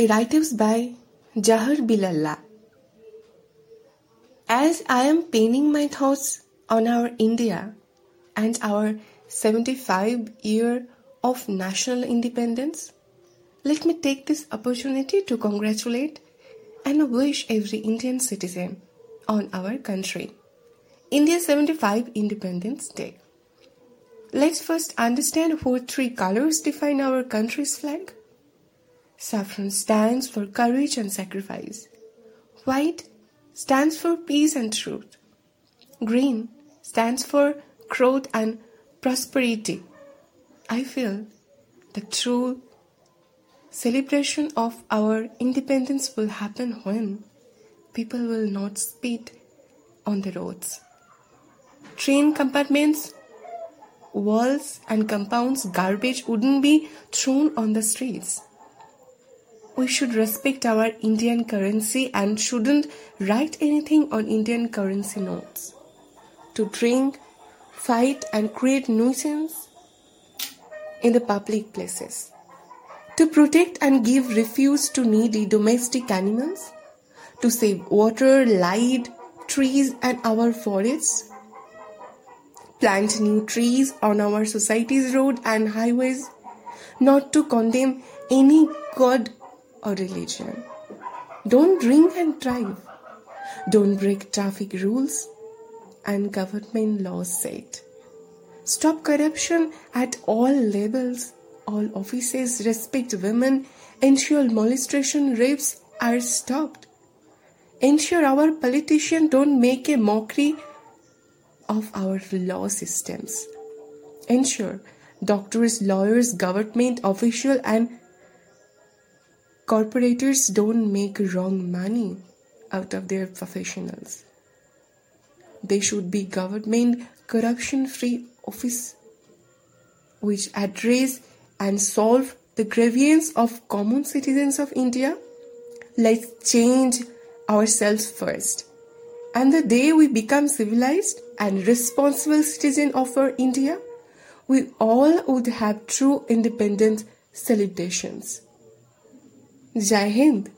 A by Jahar Bilalla. As I am penning my thoughts on our India and our 75 year of national independence, let me take this opportunity to congratulate and wish every Indian citizen on our country. India 75 Independence Day. Let's first understand what three colors define our country's flag. Saffron stands for courage and sacrifice. White stands for peace and truth. Green stands for growth and prosperity. I feel the true celebration of our independence will happen when people will not speed on the roads. Train compartments, walls, and compounds, garbage wouldn't be thrown on the streets. We should respect our Indian currency and shouldn't write anything on Indian currency notes. To drink, fight, and create nuisance in the public places. To protect and give refuse to needy domestic animals. To save water, light, trees, and our forests. Plant new trees on our society's road and highways. Not to condemn any god or religion. Don't drink and drive. Don't break traffic rules and government laws set. Stop corruption at all levels. All offices respect women. Ensure molestation rapes are stopped. Ensure our politicians don't make a mockery of our law systems. Ensure doctors, lawyers, government officials, and corporators don't make wrong money out of their professionals. They should be government corruption free office which address and solve the grievance of common citizens of India. Let's change ourselves first. And the day we become civilized and responsible citizen of our India, we all would have true independent celebrations. Jai Hind